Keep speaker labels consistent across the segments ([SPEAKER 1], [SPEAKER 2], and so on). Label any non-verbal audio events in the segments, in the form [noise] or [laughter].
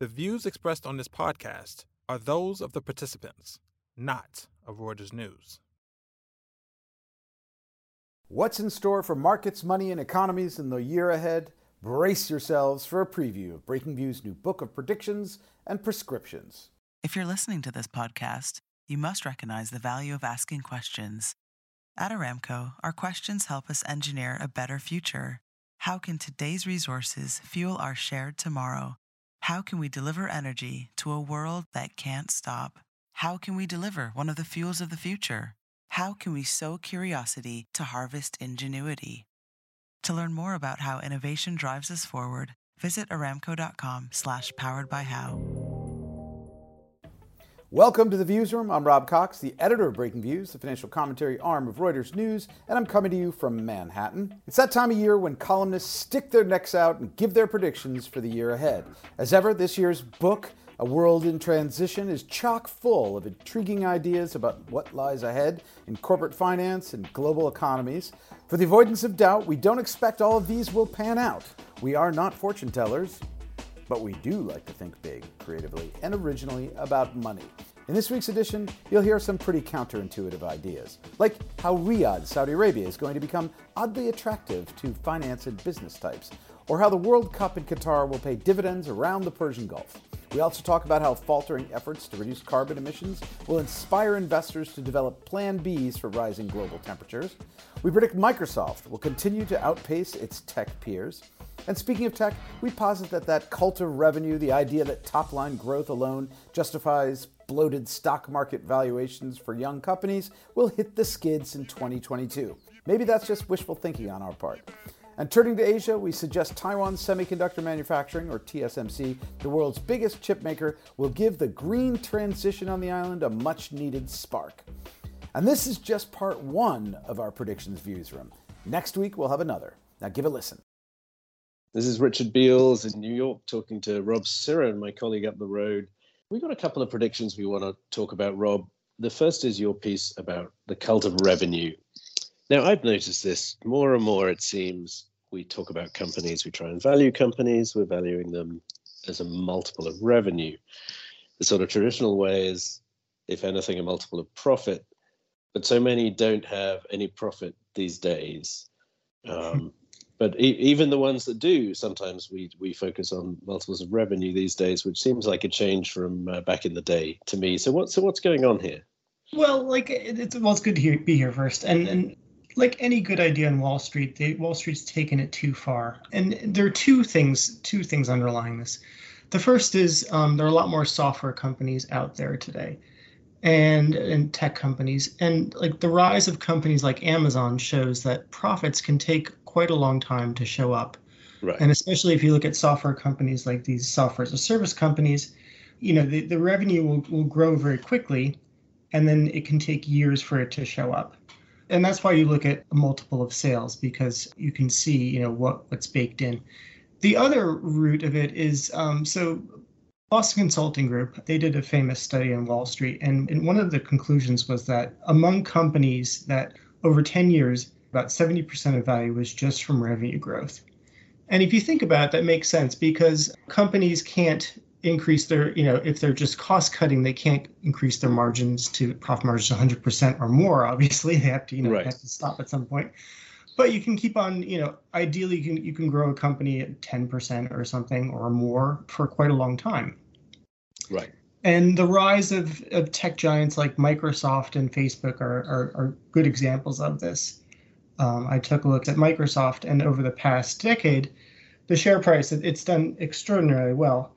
[SPEAKER 1] The views expressed on this podcast are those of the participants, not of Reuters News.
[SPEAKER 2] What's in store for markets, money, and economies in the year ahead? Brace yourselves for a preview of Breaking Breakingview's new book of predictions and prescriptions.
[SPEAKER 3] If you're listening to this podcast, you must recognize the value of asking questions. At Aramco, our questions help us engineer a better future. How can today's resources fuel our shared tomorrow? How can we deliver energy to a world that can't stop? How can we deliver one of the fuels of the future? How can we sow curiosity to harvest ingenuity? To learn more about how innovation drives us forward, visit aramco.com slash powered by how.
[SPEAKER 2] Welcome to the Viewsroom. I'm Rob Cox, the editor of Breakingviews, the financial commentary arm of Reuters News, and I'm coming to you from Manhattan. It's that time of year when columnists stick their necks out and give their predictions for the year ahead. As ever, this year's book, A World in Transition, is chock full of intriguing ideas about what lies ahead in corporate finance and global economies. For the avoidance of doubt, we don't expect all of these will pan out. We are not fortune tellers, but we do like to think big, creatively, and originally about money. In this week's edition, you'll hear some pretty counterintuitive ideas, like how Riyadh, Saudi Arabia, is going to become oddly attractive to finance and business types, or how the World Cup in Qatar will pay dividends around the Persian Gulf. We also talk about how faltering efforts to reduce carbon emissions will inspire investors to develop plan Bs for rising global temperatures. We predict Microsoft will continue to outpace its tech peers. And speaking of tech, we posit that that cult of revenue, the idea that top line growth alone justifies bloated stock market valuations for young companies, will hit the skids in 2022. Maybe that's just wishful thinking on our part. And turning to Asia, we suggest Taiwan Semiconductor Manufacturing, or TSMC, the world's biggest chip maker, will give the green transition on the island a much needed spark. And this is just part one of our predictions Viewsroom. Next week, we'll have another. Now give a listen.
[SPEAKER 4] This is Richard Beales in New York talking to Rob Cyran, my colleague up the road. We've got a couple of predictions we want to talk about, Rob. The first is your piece about the cult of revenue. Now, I've noticed this more and more, it seems. We talk about companies, we try and value companies, we're valuing them as a multiple of revenue. The sort of traditional way is, if anything, a multiple of profit. But so many don't have any profit these days. Um, but e- even the ones that do, sometimes we we focus on multiples of revenue these days, which seems like a change from uh, back in the day to me. So what so what's going on here?
[SPEAKER 5] Well, like it's well, it's good to hear, be here first, and and like any good idea on Wall Street, they, Wall Street's taken it too far, and there are two things two things underlying this. The first is um, there are a lot more software companies out there today and and tech companies and like the rise of companies like Amazon shows that profits can take quite a long time to show up.
[SPEAKER 4] Right.
[SPEAKER 5] And especially if you look at software companies like these software as a service companies, you know, the, the revenue will, will grow very quickly and then it can take years for it to show up. And that's why you look at a multiple of sales because you can see, you know, what, what's baked in. The other root of it is um, so Boston Consulting Group, they did a famous study on Wall Street, and, and one of the conclusions was that among companies that over 10 years about 70% of value was just from revenue growth. And if you think about it, that makes sense because companies can't increase their, you know, if they're just cost cutting, they can't increase their margins to profit margins 100% or more. Obviously, [laughs] they have to, you know,
[SPEAKER 4] Right.
[SPEAKER 5] have to stop at some point. But you can keep on, you know, ideally you can you can grow a company at 10% or something or more for quite a long time.
[SPEAKER 4] Right.
[SPEAKER 5] And the rise of, of tech giants like Microsoft and Facebook are, are, are good examples of this. Um, I took a look at Microsoft, and over the past decade, the share price it- it's done extraordinarily well,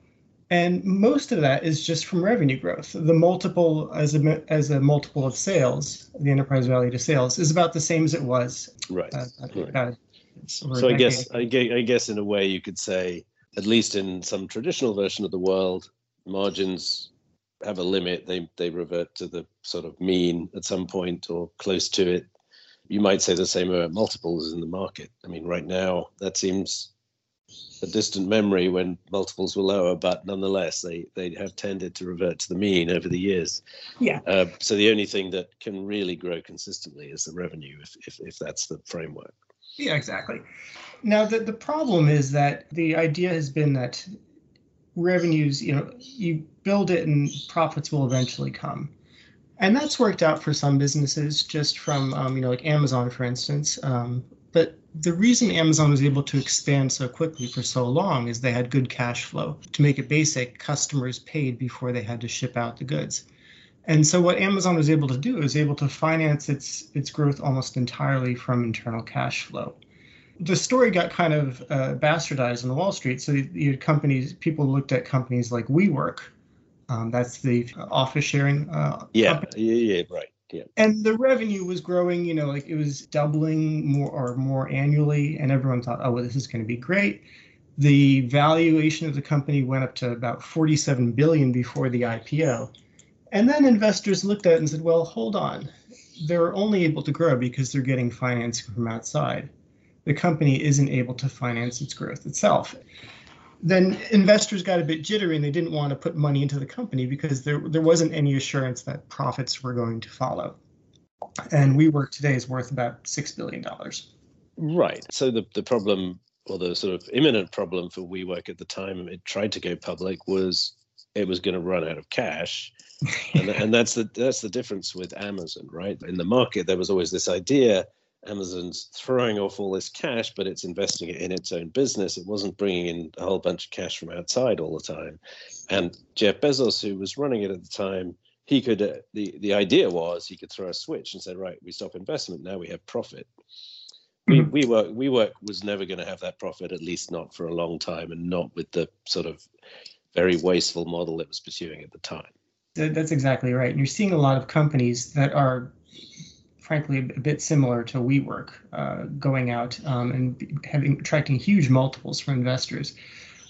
[SPEAKER 5] and most of that is just from revenue growth. The multiple as a as a multiple of sales, the enterprise value to sales, is about the same as it was.
[SPEAKER 4] Right.
[SPEAKER 5] Uh,
[SPEAKER 4] right.
[SPEAKER 5] about-
[SPEAKER 4] So I guess. I guess, I guess in a way you could say, at least in some traditional version of the world, margins have a limit. They they revert to the sort of mean at some point or close to it. You might say the same about multiples in the market. I mean, right now that seems a distant memory when multiples were lower, but nonetheless they they have tended to revert to the mean over the years.
[SPEAKER 5] Yeah.
[SPEAKER 4] Uh, so the only thing that can really grow consistently is the revenue, if if, if that's the framework.
[SPEAKER 5] Yeah, exactly. Now, the, the problem is that the idea has been that revenues, you know, you build it and profits will eventually come. And that's worked out for some businesses, just from, um, you know, like Amazon, for instance. Um, but the reason Amazon was able to expand so quickly for so long is they had good cash flow. To make it basic, customers paid before they had to ship out the goods. And so what Amazon was able to do is able to finance its its growth almost entirely from internal cash flow. The story got kind of uh, bastardized on Wall Street. So you had companies, people looked at companies like WeWork. Um, that's the office sharing. Uh,
[SPEAKER 4] yeah, company. yeah, yeah, right. Yeah.
[SPEAKER 5] And the revenue was growing, you know, like it was doubling more or more annually, and everyone thought, oh, well, this is going to be great. The valuation of the company went up to about 47 billion before the IPO. And then investors looked at it and said, well, hold on. They're only able to grow because they're getting financing from outside. The company isn't able to finance its growth itself. Then investors got a bit jittery and they didn't want to put money into the company because there, there wasn't any assurance that profits were going to follow. And WeWork today is worth about $6 billion.
[SPEAKER 4] Right. So the, the problem or the sort of imminent problem for WeWork at the time it tried to go public was it was going to run out of cash [laughs] and, and that's the that's the difference with Amazon, right? In the market, there was always this idea Amazon's throwing off all this cash, but it's investing it in its own business. It wasn't bringing in a whole bunch of cash from outside all the time. And Jeff Bezos, who was running it at the time, he could uh, the the idea was he could throw a switch and say, right, we stop investment, now we have profit. We mm-hmm. we work was never going to have that profit, at least not for a long time, and not with the sort of very wasteful model it was pursuing at the time.
[SPEAKER 5] That's exactly right. And you're seeing a lot of companies that are, frankly, a bit similar to WeWork, uh, going out um, and having attracting huge multiples from investors.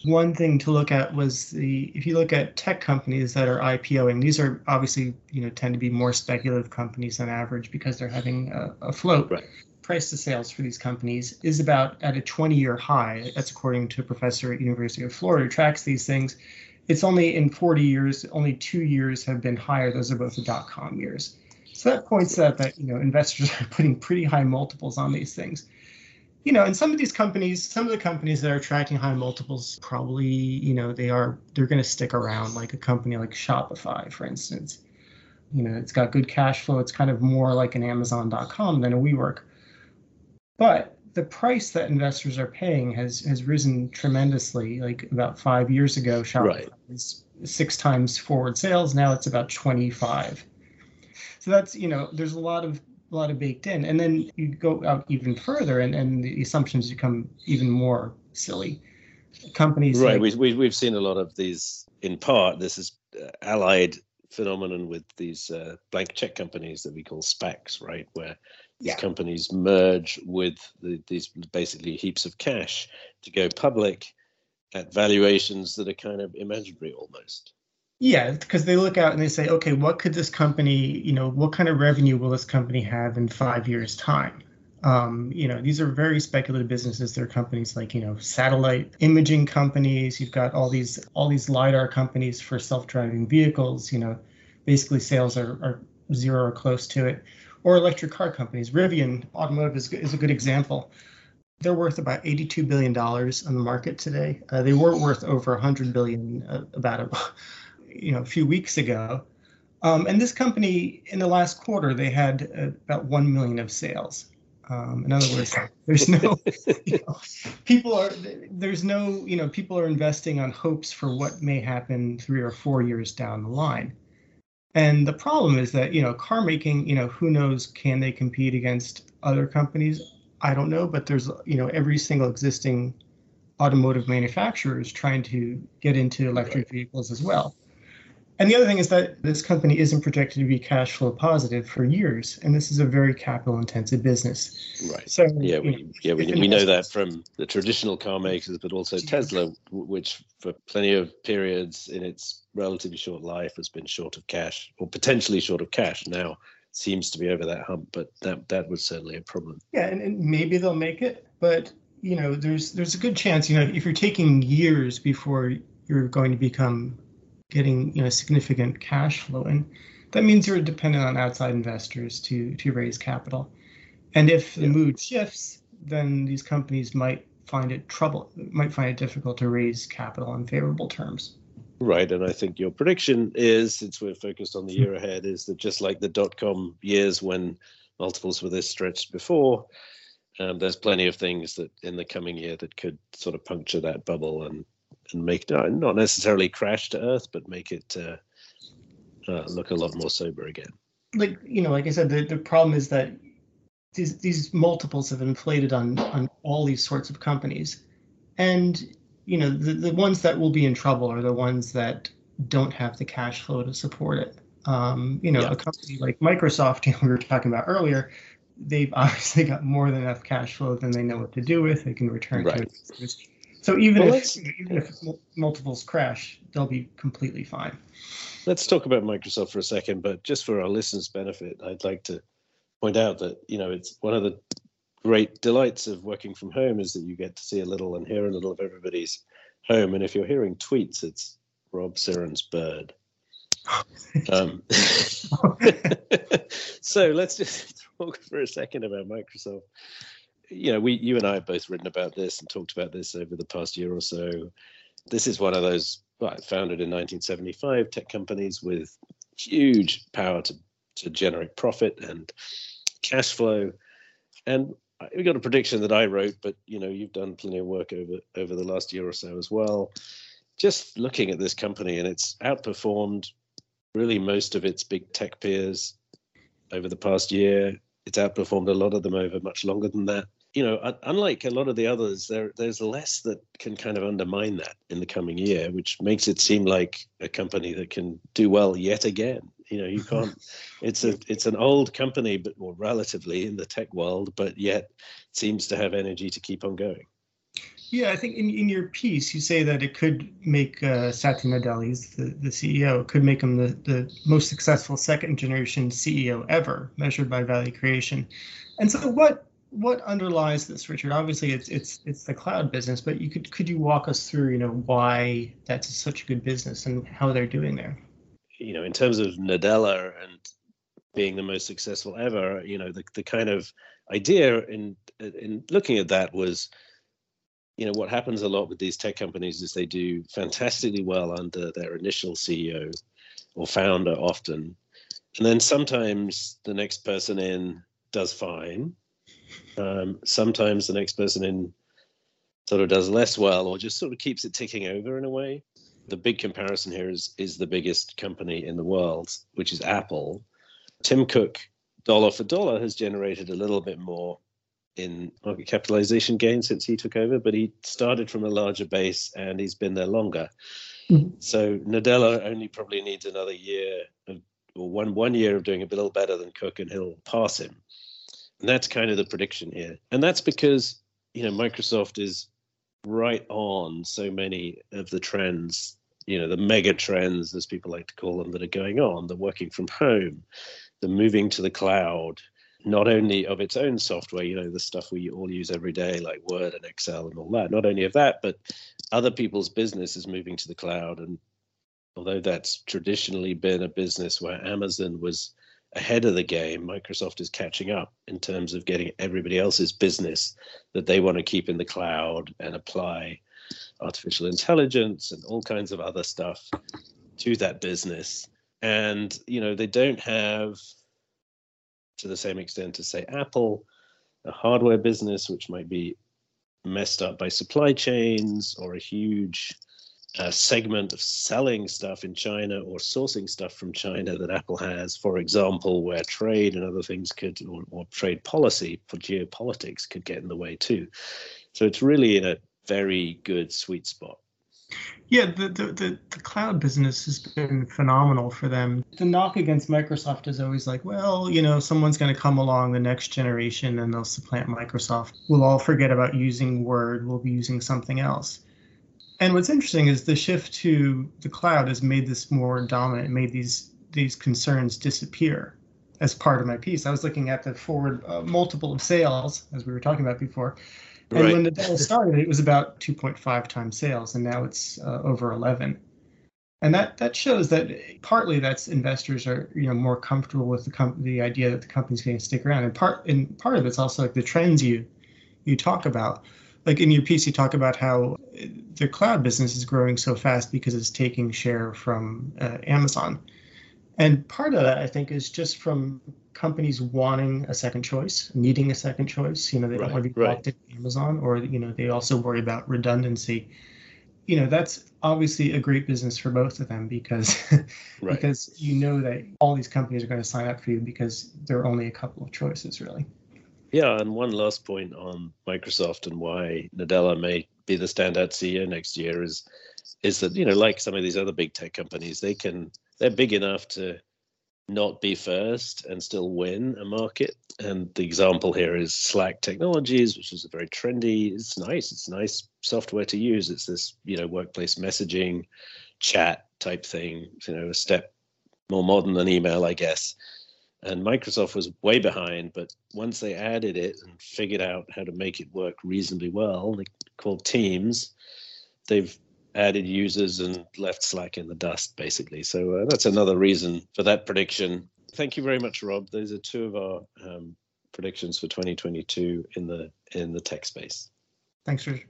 [SPEAKER 5] One thing to look at was the if you look at tech companies that are IPOing, these are obviously you know tend to be more speculative companies than average because they're having a, a float.
[SPEAKER 4] Right.
[SPEAKER 5] Price to sales for these companies is about at a 20-year high. That's according to a professor at University of Florida who tracks these things it's only in 40 years, only two years have been higher. Those are both the dot com years. So that points out that you know investors are [laughs] putting pretty high multiples on these things. You know, and some of these companies, some of the companies that are attracting high multiples, probably you know they are they're going to stick around. Like a company like Shopify, for instance. You know, it's got good cash flow. It's kind of more like an Amazon.com than a WeWork. But the price that investors are paying has has risen tremendously. Like about five years ago, Shopify right. was six times forward sales. Now it's about 25. So that's you know there's a lot of a lot of baked in, and then you go out even further, and and the assumptions become even more silly. Companies
[SPEAKER 4] right. Like, we, we we've seen a lot of these. In part, this is uh, allied phenomenon with these uh, blank check companies that we call SPACs, right? Where these yeah. companies merge with the, these basically heaps of cash to go public at valuations that are kind of imaginary almost.
[SPEAKER 5] Yeah, because they look out and they say, okay, what could this company, you know, what kind of revenue will this company have in five years' time? Um, you know, these are very speculative businesses. They're companies like, you know, satellite imaging companies. You've got all these all these lidar companies for self-driving vehicles. You know, basically sales are, are zero or close to it or electric car companies. Rivian Automotive is, is a good example. They're worth about $82 billion on the market today. Uh, they were worth over 100 billion uh, about a, you know, a few weeks ago. Um, and this company, in the last quarter, they had uh, about 1 million of sales. Um, in other words, [laughs] there's no, you know, people are, there's no, you know, people are investing on hopes for what may happen three or four years down the line. And the problem is that, you know, car making, you know, who knows, can they compete against other companies? I don't know, but there's, you know, every single existing automotive manufacturer is trying to get into electric vehicles as well. And the other thing is that this company isn't projected to be cash flow positive for years, and this is a very capital intensive business.
[SPEAKER 4] Right. So yeah, we, know, yeah, we, we know that from the traditional car makers, but also Tesla, which for plenty of periods in its relatively short life has been short of cash or potentially short of cash. Now seems to be over that hump, but that that was certainly a problem.
[SPEAKER 5] Yeah, and, and maybe they'll make it, but you know, there's there's a good chance, you know, if you're taking years before you're going to become getting you know significant cash flow and that means you're dependent on outside investors to to raise capital and if the yeah. mood shifts then these companies might find it trouble might find it difficult to raise capital on favorable terms.
[SPEAKER 4] Right, and I think your prediction is, since we're focused on the year ahead, is that just like the dot com years when multiples were this stretched before, um, there's plenty of things that in the coming year that could sort of puncture that bubble and and make not necessarily crash to earth, but make it uh, uh, look a lot more sober again.
[SPEAKER 5] Like you know, like I said, the, the problem is that these these multiples have inflated on on all these sorts of companies, and you know the, the ones that will be in trouble are the ones that don't have the cash flow to support it. Um, you know, yeah. a company like Microsoft, [laughs] you know, we were talking about earlier, they've [laughs] obviously got more than enough cash flow than they know what to do with. They can return right. to it. So even well, if even if multiples crash, they'll be completely fine.
[SPEAKER 4] Let's talk about Microsoft for a second, but just for our listeners' benefit, I'd like to point out that you know it's one of the great delights of working from home is that you get to see a little and hear a little of everybody's home. And if you're hearing tweets, it's Rob Cyran's bird. [laughs] um, [laughs] so let's just [laughs] talk for a second about Microsoft. You know, we, you and I have both written about this and talked about this over the past year or so. This is one of those well, founded in 1975 tech companies with huge power to to generate profit and cash flow. And we got a prediction that I wrote, but you know, you've done plenty of work over over the last year or so as well. Just looking at this company, and it's outperformed really most of its big tech peers over the past year. It's outperformed a lot of them over much longer than that. You know, unlike a lot of the others, there there's less that can kind of undermine that in the coming year, which makes it seem like a company that can do well yet again. You know, you [laughs] can't. It's a it's an old company, but well, relatively in the tech world, but yet seems to have energy to keep on going.
[SPEAKER 5] Yeah, I think in, in your piece you say that it could make uh, Satya Nadella, he's the, the CEO, could make him the, the most successful second generation CEO ever, measured by value creation. And so, what what underlies this, Richard? Obviously, it's it's it's the cloud business, but you could could you walk us through, you know, why that's such a good business and how they're doing there?
[SPEAKER 4] you know, in terms of Nadella and being the most successful ever, you know, the, the kind of idea in in looking at that was, you know, what happens a lot with these tech companies is they do fantastically well under their initial CEO or founder often, and then sometimes the next person in does fine. Um, sometimes the next person in sort of does less well or just sort of keeps it ticking over in a way the big comparison here is is the biggest company in the world, which is Apple. Tim Cook, dollar for dollar, has generated a little bit more in market capitalization gain since he took over, but he started from a larger base and he's been there longer. Mm-hmm. So Nadella only probably needs another year of, or one one year of doing a little better than Cook, and he'll pass him. That's kind of the prediction here. And that's because you know Microsoft is right on so many of the trends, you know, the mega trends, as people like to call them, that are going on the working from home, the moving to the cloud, not only of its own software, you know, the stuff we all use every day, like Word and Excel and all that, not only of that, but other people's business is moving to the cloud. And although that's traditionally been a business where Amazon was ahead of the game. Microsoft is catching up in terms of getting everybody else's business that they want to keep in the cloud and apply artificial intelligence and all kinds of other stuff to that business. And, you know, they don't have, to the same extent as, say, Apple, a hardware business, which might be messed up by supply chains or a huge a segment of selling stuff in China or sourcing stuff from China that Apple has, for example, where trade and other things could, or, or, trade policy for geopolitics could get in the way too. So it's really in a very good sweet spot.
[SPEAKER 5] Yeah, the, the, the, the, cloud business has been phenomenal for them. The knock against Microsoft is always like, well, you know, someone's going to come along the next generation and they'll supplant Microsoft. We'll all forget about using Word. We'll be using something else. And what's interesting is the shift to the cloud has made this more dominant, made these these concerns disappear. As part of my piece, I was looking at the forward uh, multiple of sales, as we were talking about before. And right. when the deal started, it was about 2.5 times sales, and now it's uh, over 11. And that that shows that partly that's investors are you know more comfortable with the com- the idea that the company's going to stick around, and part and part of it's also like the trends you you talk about like in your piece, you talk about how the cloud business is growing so fast because it's taking share from uh, Amazon. And part of that, I think, is just from companies wanting a second choice, needing a second choice. You know, they don't want to be locked right. in Amazon, or you know, they also worry about redundancy. You know, that's obviously a great business for both of them because [laughs] right. because you know that all these companies are going to sign up for you because there are only a couple of choices, really.
[SPEAKER 4] Yeah, and one last point on Microsoft and why Nadella may be the standout CEO next year is is that you know like some of these other big tech companies, they can they're big enough to not be first and still win a market. And the example here is Slack Technologies, which is a very trendy. It's nice. It's nice software to use. It's this you know workplace messaging, chat type thing. You know, a step more modern than email, I guess and Microsoft was way behind. But once they added it and figured out how to make it work reasonably well, they called Teams, they've added users and left Slack in the dust, basically. So uh, that's another reason for that prediction. Thank you very much, Rob. Those are two of our um, predictions for 2022 in the in the tech space.
[SPEAKER 5] Thanks, George.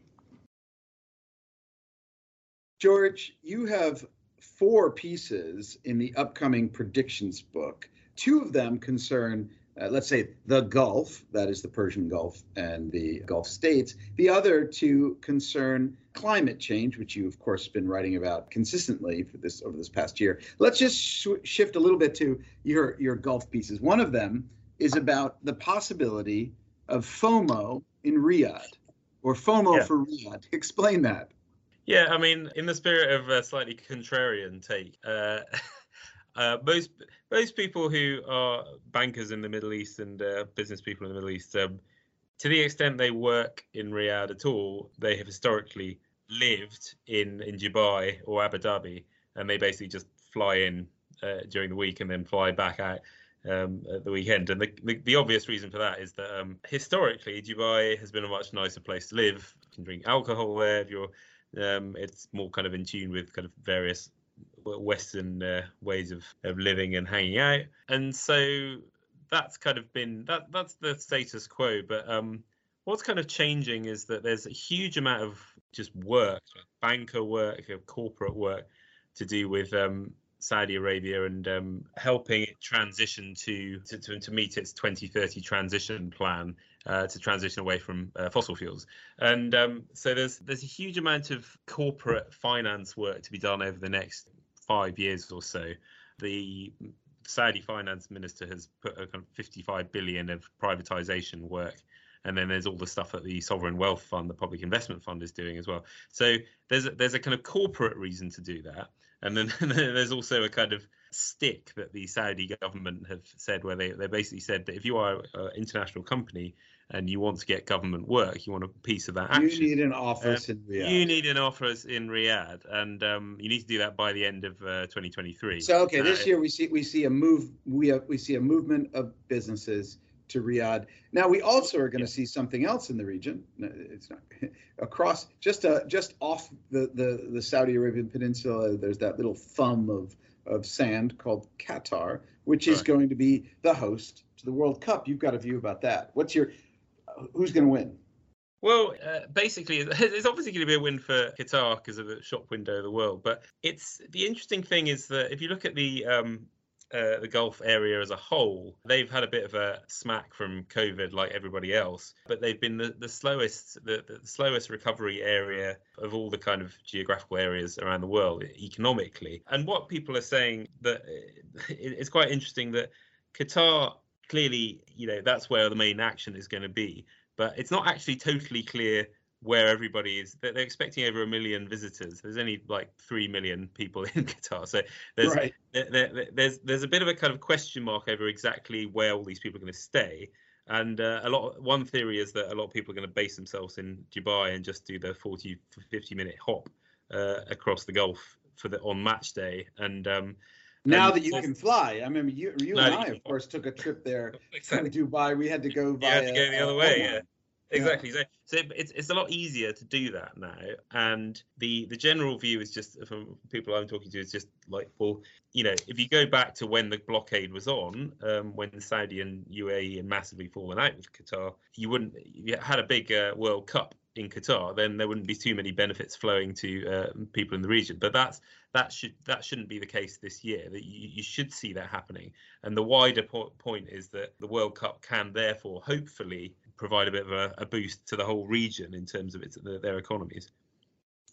[SPEAKER 6] George, you have four pieces in the upcoming predictions book. Two of them concern, uh, let's say, the Gulf, that is the Persian Gulf and the Gulf states. The other two concern climate change, which you, of course, have been writing about consistently for this over this past year. Let's just sh- shift a little bit to your your Gulf pieces. One of them is about the possibility of FOMO in Riyadh, or FOMO yeah. for Riyadh. Explain that.
[SPEAKER 7] Yeah, I mean, in the spirit of a slightly contrarian take, uh, [laughs] uh, most most people who are bankers in the Middle East and uh, business people in the Middle East, um, to the extent they work in Riyadh at all, they have historically lived in in Dubai or Abu Dhabi, and they basically just fly in uh, during the week and then fly back out um, at the weekend. And the, the, the obvious reason for that is that um, historically Dubai has been a much nicer place to live. You can drink alcohol there if you're. Um, it's more kind of in tune with kind of various Western uh, ways of, of living and hanging out. And so that's kind of been that that's the status quo. But um, what's kind of changing is that there's a huge amount of just work, banker work, corporate work to do with um, Saudi Arabia and um, helping it transition to, to, to, to, meet its 2030 transition plan uh, to transition away from uh, fossil fuels. And um, so there's there's a huge amount of corporate finance work to be done over the next five years or so, the Saudi finance minister has put a kind of 55 billion of privatization work and then there's all the stuff that the sovereign wealth fund the public investment fund is doing as well. So there's a, there's a kind of corporate reason to do that. And then [laughs] there's also a kind of stick that the saudi government have said where they, they basically said that if you are an international company and you want to get government work, you want a piece of that action.
[SPEAKER 6] You need an office in Riyadh.
[SPEAKER 7] You need an office in Riyadh, and um, you need to do that by the end of uh, 2023.
[SPEAKER 6] So, okay, uh, this year we see we see a move we have, we see a movement of businesses to Riyadh. Now we also are going to yeah. see something else in the region. It's not [laughs] across just uh, just off the, the the Saudi Arabian peninsula. There's that little thumb of of sand called Qatar, which is going to be the host to the World Cup. You've got a view about that. What's your who's going to win?
[SPEAKER 7] Well, uh, basically, [laughs] it's obviously going to be a win for Qatar because of the shop window of the world. But it's the interesting thing is that if you look at the um, uh, the Gulf area as a whole, they've had a bit of a smack from COVID, like everybody else. But they've been the, the slowest, the, the slowest recovery area of all the kind of geographical areas around the world economically. And what people are saying that [laughs] it's quite interesting that Qatar clearly, you know, that's where the main action is going to be. But it's not actually totally clear where everybody is. They're expecting over a million visitors. There's only like three million people [laughs] in Qatar, so there's right. there, there, there's there's a bit of a kind of question mark over exactly where all these people are going to stay. And uh, a lot. One theory is that a lot of people are going to base themselves in Dubai and just do the 40, 50 minute hop uh, across the Gulf for the on match day. And um,
[SPEAKER 6] now that you can fly. I remember you, you and I, of course, took a trip there [laughs] exactly. to Dubai. We had to go via.
[SPEAKER 7] You had to go the other way, yeah. Exactly. Yeah. So, so it's it's a lot easier to do that now, and the the general view is just from people I'm talking to is just like, well, you know, if you go back to when the blockade was on, um, when Saudi and UAE had massively fallen out with Qatar, you wouldn't you had a big uh, World Cup in Qatar, then there wouldn't be too many benefits flowing to uh, people in the region. But that's that should that shouldn't be the case this year. That you, you should see that happening. And the wider po- point is that the World Cup can therefore hopefully provide a bit of a, a boost to the whole region in terms of its their economies.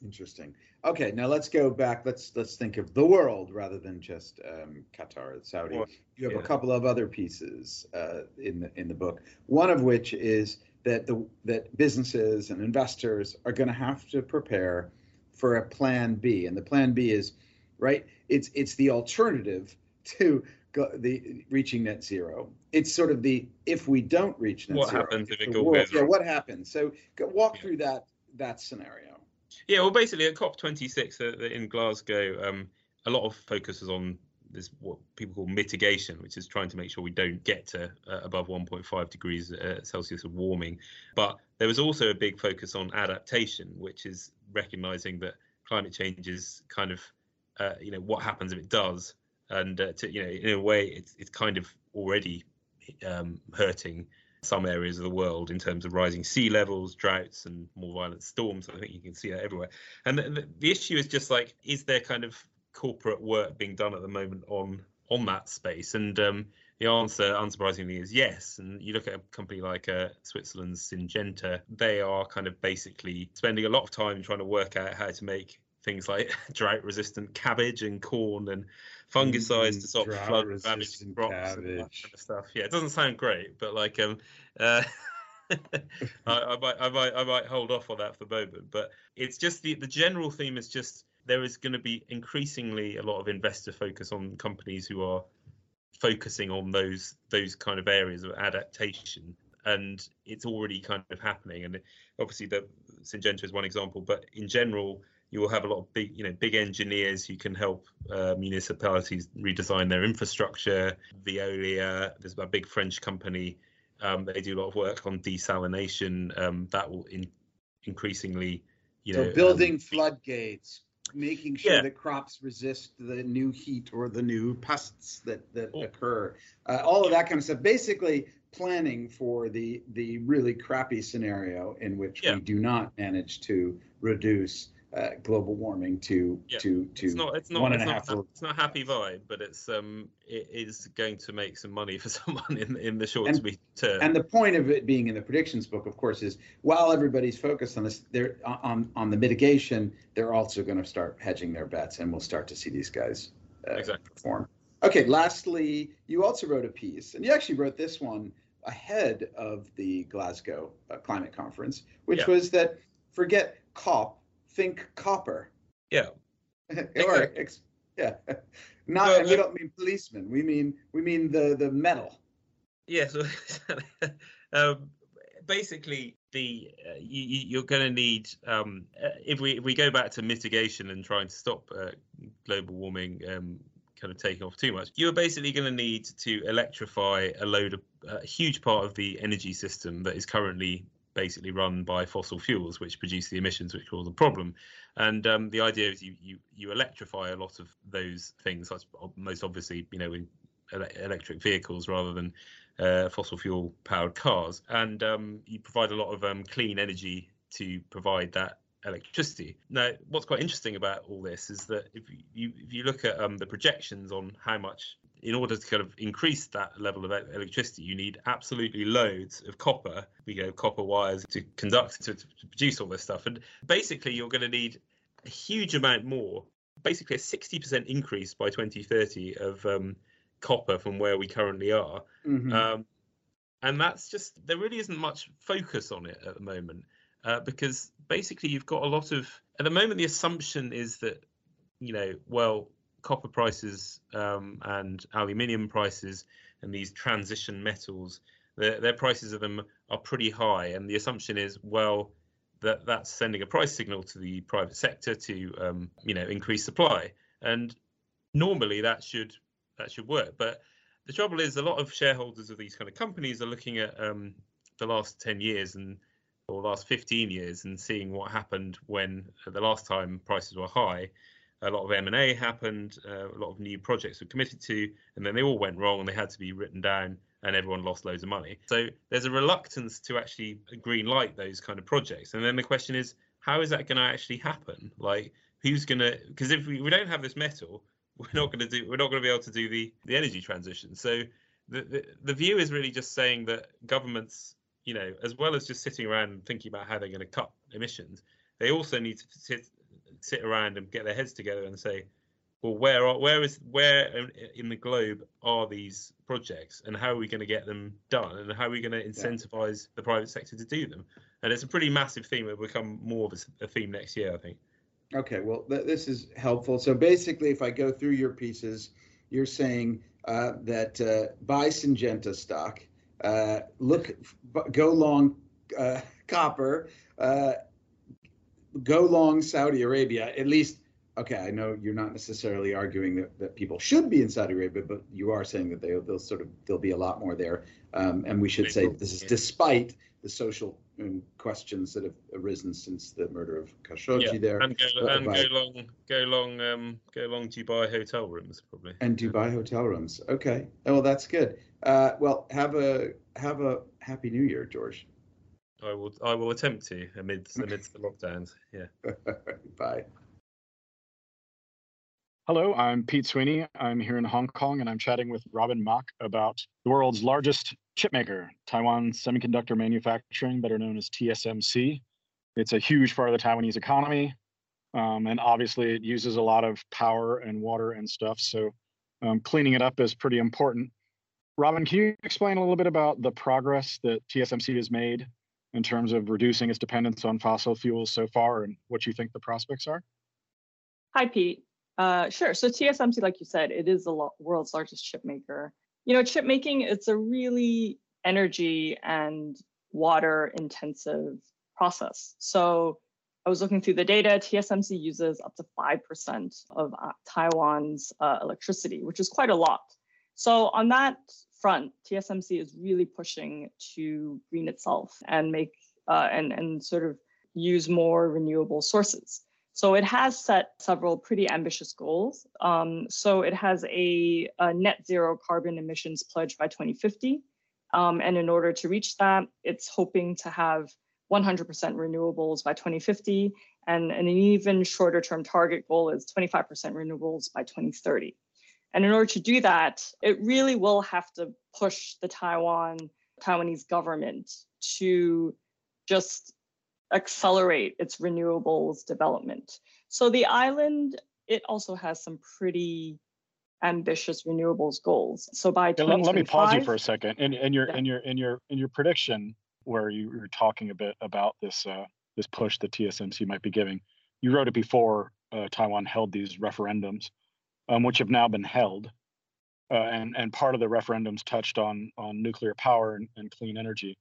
[SPEAKER 6] Interesting. Okay, now let's go back. Let's let's think of the world rather than just um, Qatar, Saudi.
[SPEAKER 7] Well,
[SPEAKER 6] you have
[SPEAKER 7] yeah.
[SPEAKER 6] a couple of other pieces uh, in the in the book. One of which is that the that businesses and investors are going to have to prepare for a plan B, and the plan B is right. It's it's the alternative to go, the reaching net zero. It's sort of the if we don't reach net
[SPEAKER 7] What
[SPEAKER 6] zero.
[SPEAKER 7] happens if it
[SPEAKER 6] the world- Yeah, what happens? So go, walk
[SPEAKER 7] Yeah.
[SPEAKER 6] through that that scenario.
[SPEAKER 7] Yeah, well, basically at COP26 uh, in Glasgow, um, a lot of focus is on this what people call mitigation, which is trying to make sure we don't get to uh, above 1.5 degrees uh, Celsius of warming. But there was also a big focus on adaptation, which is recognizing that climate change is kind of, uh, you know, what happens if it does, and uh, to, you know, in a way, it's it's kind of already um, hurting some areas of the world in terms of rising sea levels, droughts, and more violent storms. I think you can see that everywhere. And the, the issue is just like, is there kind of corporate work being done at the moment on on that space? And um, the answer, unsurprisingly, is yes. And you look at a company like uh, Switzerland's Syngenta, they are kind of basically spending a lot of time trying to work out how to make things like [laughs] drought-resistant cabbage and corn and fungicides
[SPEAKER 6] Mm,
[SPEAKER 7] to stop flood damage crops and that kind of stuff. Yeah, it doesn't sound great, but like um, uh, [laughs] I, I might I might I might hold off on that for the moment. But it's just the the general theme is just there is going to be increasingly a lot of investor focus on companies who are focusing on those those kind of areas of adaptation. And it's already kind of happening. And obviously the Syngenta is one example but in general you will have a lot of big you know big engineers who can help uh, municipalities redesign their infrastructure. Veolia there's a big French company um, they do a lot of work on desalination. Um, that will in, increasingly you know
[SPEAKER 6] so building
[SPEAKER 7] um,
[SPEAKER 6] floodgates, making sure
[SPEAKER 7] Yeah.
[SPEAKER 6] that crops resist the new heat or the new pests that that occur. Uh, all of that kind of stuff. Basically, planning for the the really crappy scenario in which
[SPEAKER 7] Yeah.
[SPEAKER 6] we do not manage to reduce uh, global warming to
[SPEAKER 7] Yeah.
[SPEAKER 6] to to
[SPEAKER 7] it's not it's not
[SPEAKER 6] one
[SPEAKER 7] it's
[SPEAKER 6] and a
[SPEAKER 7] not,
[SPEAKER 6] half.
[SPEAKER 7] it's not happy vibe but it's um it is going to make some money for [laughs] someone in in the short
[SPEAKER 6] And-
[SPEAKER 7] term
[SPEAKER 6] And the point of it being in the predictions book, of course, is while everybody's focused on this, they're on on the mitigation. They're also going to start hedging their bets, and we'll start to see these guys uh,
[SPEAKER 7] Exactly.
[SPEAKER 6] perform. Okay. Lastly, you also wrote a piece, and you actually wrote this one ahead of the Glasgow uh, climate conference, which
[SPEAKER 7] Yeah.
[SPEAKER 6] was that forget COP, think copper.
[SPEAKER 7] yeah [laughs]
[SPEAKER 6] or [laughs] ex- yeah, not.
[SPEAKER 7] Well,
[SPEAKER 6] we don't mean policemen. We mean we mean the the metal.
[SPEAKER 7] Yeah, so [laughs] um, basically, the uh, you, you- you're going to need um, uh, if we if we go back to mitigation and trying to stop uh, global warming um, kind of taking off too much, you're basically going to need to electrify a load of a huge part of the energy system that is currently basically run by fossil fuels, which produce the emissions which cause the problem. And um, the idea is you, you you electrify a lot of those things. That's most obviously, you know, in electric vehicles rather than uh, fossil fuel powered cars, and um, you provide a lot of um, clean energy to provide that electricity. Now, what's quite interesting about all this is that if you if you look at um, the projections on how much, in order to kind of increase that level of electricity, you need absolutely loads of copper. We go copper wires to conduct to, to produce all this stuff, and basically you're going to need a huge amount more. Basically, a 60% increase by 2030 of um, copper from where we currently are.
[SPEAKER 6] Mhm.
[SPEAKER 7] Um, and that's just there really isn't much focus on it at the moment uh, because basically you've got a lot of at the moment the assumption is that you know well copper prices um, and aluminium prices and these transition metals their, their prices of them are pretty high. And the assumption is well that that's sending a price signal to the private sector to um, you know increase supply. And normally that should that should work. But the trouble is a lot of shareholders of these kind of companies are looking at um, the last 10 years and or last 15 years and seeing what happened when uh, the last time prices were high a lot of m&a happened uh, a lot of new projects were committed to and then they all went wrong and they had to be written down and everyone lost loads of money. So there's a reluctance to actually green light those kind of projects. And then the question is, how is that going to actually happen? Like, who's going to? Because if we, we don't have this metal, [laughs] we're not going to do. We're not going to be able to do the the energy transition. So the, the the view is really just saying that governments, you know, as well as just sitting around and thinking about how they're going to cut emissions, they also need to sit sit around and get their heads together and say, well, where are where is where in the globe are these projects, and how are we going to get them done, and how are we going to incentivize the private sector to do them? And it's a pretty massive theme. It will become more of a, a theme next year, I think.
[SPEAKER 6] Okay, well, th- this is helpful. So basically, if I go through your pieces, you're saying uh, that uh, buy Syngenta stock, uh, look, go long uh, [laughs] copper, uh, go long Saudi Arabia, at least okay, I know you're not necessarily arguing that, that people should be in Saudi Arabia, but you are saying that they, they'll sort of there'll be a lot more there. Um, and we should say this is despite the social um, questions that have arisen since the murder of Khashoggi yeah. there.
[SPEAKER 7] And go, and go long, go long, um, go long Dubai hotel rooms probably.
[SPEAKER 6] And Dubai hotel rooms. Okay. Oh, well, that's good. Uh, well, have a have a happy New Year, George.
[SPEAKER 7] I will. I will attempt to amidst amidst the lockdowns. Yeah. [laughs]
[SPEAKER 6] Bye.
[SPEAKER 8] Hello, I'm Pete Sweeney. I'm here in Hong Kong and I'm chatting with Robin Mak about the world's largest chipmaker, Taiwan Semiconductor Manufacturing, better known as TSMC. It's a huge part of the Taiwanese economy. Um, and obviously, it uses a lot of power and water and stuff. So, um, cleaning it up is pretty important. Robin, can you explain a little bit about the progress that TSMC has made in terms of reducing its dependence on fossil fuels so far and what you think the prospects are?
[SPEAKER 9] Hi, Pete. Uh, sure. So TSMC, like you said, it is the lo- world's largest chip maker. You know, chip making, it's a really energy and water intensive process. So I was looking through the data. TSMC uses up to 5% of uh, Taiwan's uh, electricity, which is quite a lot. So on that front, TSMC is really pushing to green itself and make uh, and and sort of use more renewable sources. So it has set several pretty ambitious goals. Um, so it has a, a, net zero carbon emissions pledge by 2050. Um, and in order to reach that, it's hoping to have 100% renewables by 2050. And, and an even shorter term target goal is 25% renewables by 2030. And in order to do that, it really will have to push the Taiwan Taiwanese government to just accelerate its renewables development. So the island, it also has some pretty ambitious renewables goals. So by
[SPEAKER 8] yeah, let, me pause you for a second. In, in your yeah. in your in your in your prediction, where you were talking a bit about this uh, this push that TSMC might be giving, you wrote it before uh, Taiwan held these referendums, um, which have now been held. Uh, and and part of the referendums touched on on nuclear power and, and clean energy.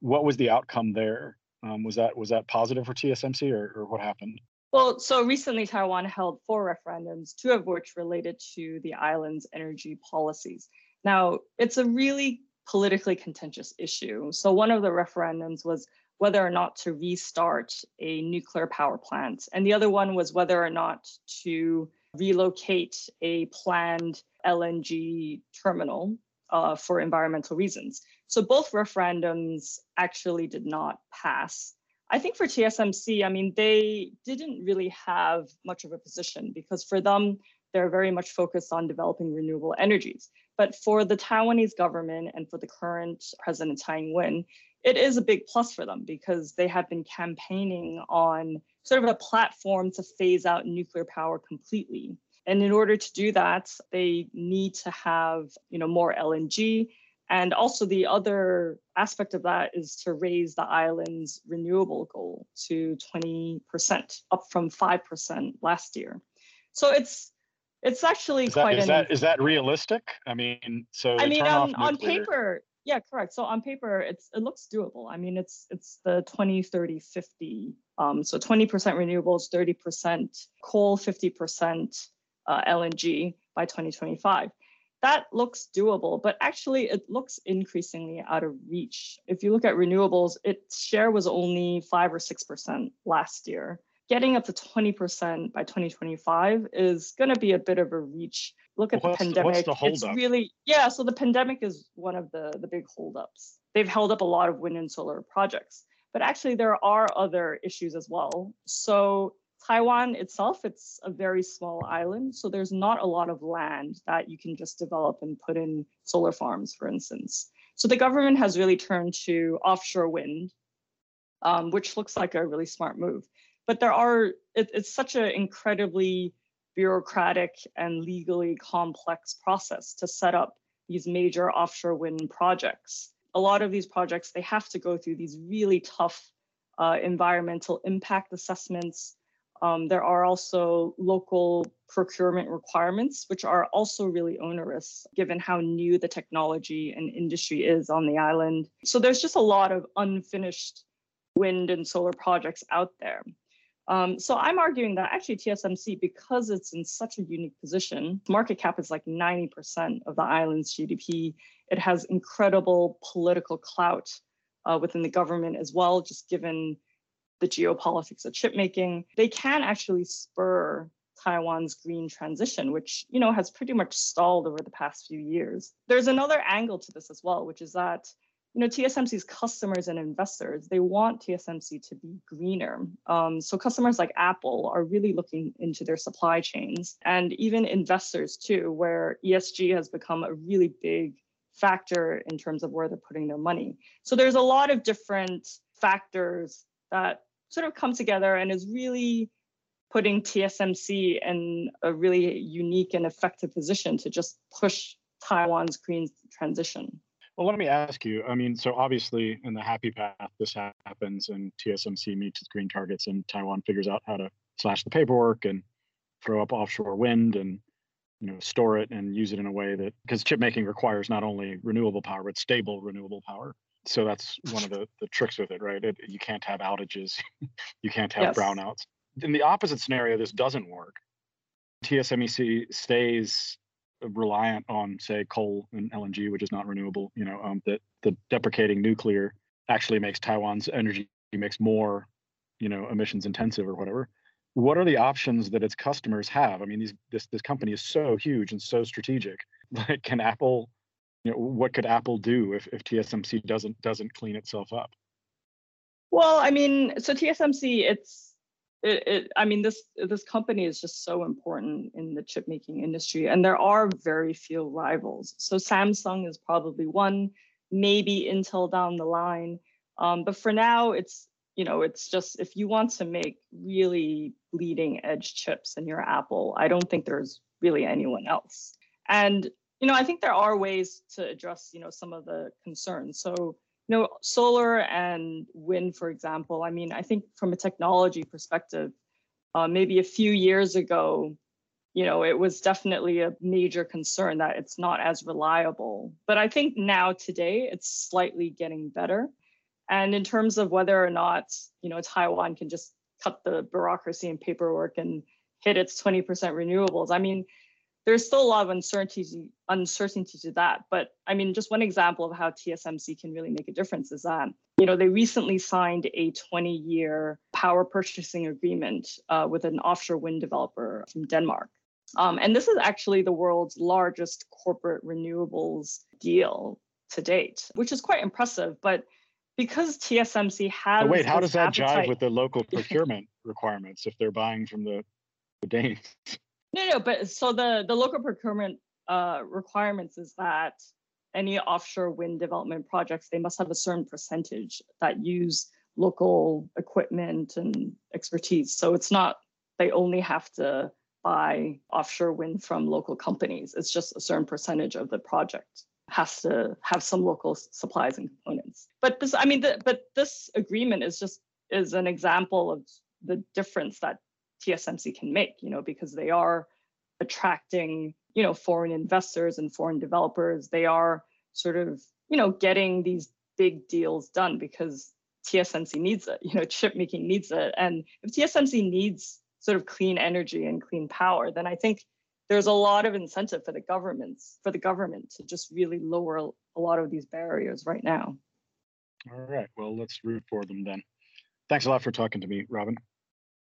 [SPEAKER 8] What was the outcome there? Um, was that was that positive for TSMC or, or what happened?
[SPEAKER 9] Well, so recently Taiwan held four referendums, two of which related to the island's energy policies. Now, it's a really politically contentious issue. So one of the referendums was whether or not to restart a nuclear power plant, and the other one was whether or not to relocate a planned LNG terminal uh, for environmental reasons. So both referendums actually did not pass. I think for TSMC, I mean, they didn't really have much of a position because for them, they're very much focused on developing renewable energies. But for the Taiwanese government and for the current President Tsai Ing-wen, it is a big plus for them because they have been campaigning on sort of a platform to phase out nuclear power completely. And in order to do that, they need to have, you know, more LNG. And also the other aspect of that is to raise the island's renewable goal to 20%, up from 5% last year. So it's it's actually
[SPEAKER 8] is
[SPEAKER 9] quite
[SPEAKER 8] that, is that is that realistic? I mean, so
[SPEAKER 9] I mean um, on, on paper, yeah, correct. So on paper, it's it looks doable. I mean, it's it's the 20, 30, 50. Um, so 20% renewables, 30% coal, 50% uh, LNG by 2025. That looks doable, but actually it looks increasingly out of reach. If you look at renewables, its share was only five or 6% last year. getting up to 20% by 2025 is going to be a bit of a reach. Look at
[SPEAKER 8] What's
[SPEAKER 9] the pandemic.
[SPEAKER 8] what's the
[SPEAKER 9] it's really yeah. So the pandemic is one of the the big holdups. They've held up a lot of wind and solar projects, but actually there are other issues as well. So Taiwan itself, it's a very small island, so there's not a lot of land that you can just develop and put in solar farms, for instance. So the government has really turned to offshore wind, um, which looks like a really smart move. But there are, it, it's such an incredibly bureaucratic and legally complex process to set up these major offshore wind projects. A lot of these projects, they have to go through these really tough uh, environmental impact assessments. Um, there are also local procurement requirements, which are also really onerous given how new the technology and industry is on the island. So there's just a lot of unfinished wind and solar projects out there. Um, so I'm arguing that actually TSMC, because it's in such a unique position, market cap is like 90% of the island's GDP. It has incredible political clout uh, within the government as well, just given the geopolitics of chip making. They can actually spur Taiwan's green transition, which you know has pretty much stalled over the past few years. There's another angle to this as well, which is that you know TSMC's customers and investors they want TSMC to be greener. Um, so customers like Apple are really looking into their supply chains, and even investors too, where ESG has become a really big factor in terms of where they're putting their money. So there's a lot of different factors that sort of come together and is really putting TSMC in a really unique and effective position to just push Taiwan's green transition.
[SPEAKER 8] Well, let me ask you. I mean, so obviously in the happy path, this happens and TSMC meets its green targets and Taiwan figures out how to slash the paperwork and throw up offshore wind and you know store it and use it in a way that because chip making requires not only renewable power but stable renewable power. So that's one of the the tricks with it, right? It, you can't have outages, [laughs] you can't have
[SPEAKER 9] Yes.
[SPEAKER 8] brownouts. In the opposite scenario, this doesn't work. TSMC stays reliant on, say, coal and LNG, which is not renewable. You know, um, that the deprecating nuclear actually makes Taiwan's energy mix more, you know, emissions intensive or whatever. What are the options that its customers have? I mean, these this this company is so huge and so strategic. [laughs] Like, can Apple, you know, what could Apple do if if TSMC doesn't doesn't clean itself up?
[SPEAKER 9] Well, I mean, so TSMC, it's it, it I mean, this this company is just so important in the chip making industry, and there are very few rivals. So Samsung is probably one, maybe Intel down the line. Um, but for now, it's you know, it's just if you want to make really bleeding edge chips and you're Apple, I don't think there's really anyone else. And you know, I think there are ways to address, you know, some of the concerns. So, you know, solar and wind, for example, I mean, I think from a technology perspective, uh, maybe a few years ago, you know, it was definitely a major concern that it's not as reliable. But I think now today it's slightly getting better. And in terms of whether or not, you know, Taiwan can just cut the bureaucracy and paperwork and hit its 20% renewables, I mean, there's still a lot of uncertainty uncertainty to that but i mean just one example of how tsmc can really make a difference is that you know they recently signed a 20 year power purchasing agreement uh, with an offshore wind developer from denmark um, and this is actually the world's largest corporate renewables deal to date which is quite impressive but because tsmc has
[SPEAKER 8] Oh, wait, how does that jive with the local [laughs] procurement requirements if they're buying from the the Danes?
[SPEAKER 9] No, no, but so the the local procurement uh, requirements is that any offshore wind development projects they must have a certain percentage that use local equipment and expertise. So it's not they only have to buy offshore wind from local companies. It's just a certain percentage of the project has to have some local supplies and components. But this, I mean, the, but this agreement is just is an example of the difference that TSMC can make, you know, because they are attracting, you know, foreign investors and foreign developers. They are sort of, you know, getting these big deals done because TSMC needs it, [laughs] you know, chip making needs it. And if TSMC needs sort of clean energy and clean power, then I think there's a lot of incentive for the governments, for the government to just really lower a lot of these barriers right now.
[SPEAKER 8] All right. Well, let's root for them then. Thanks a lot for talking to me, Robin.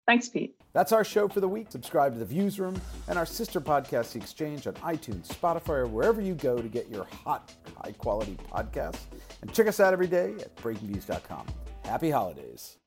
[SPEAKER 9] Thanks, Pete.
[SPEAKER 2] That's our show for the week. Subscribe to the Viewsroom and our sister podcast, The Exchange, on iTunes, Spotify, or wherever you go to get your hot, high quality podcasts. And check us out every day at breakingviews.com. Happy holidays.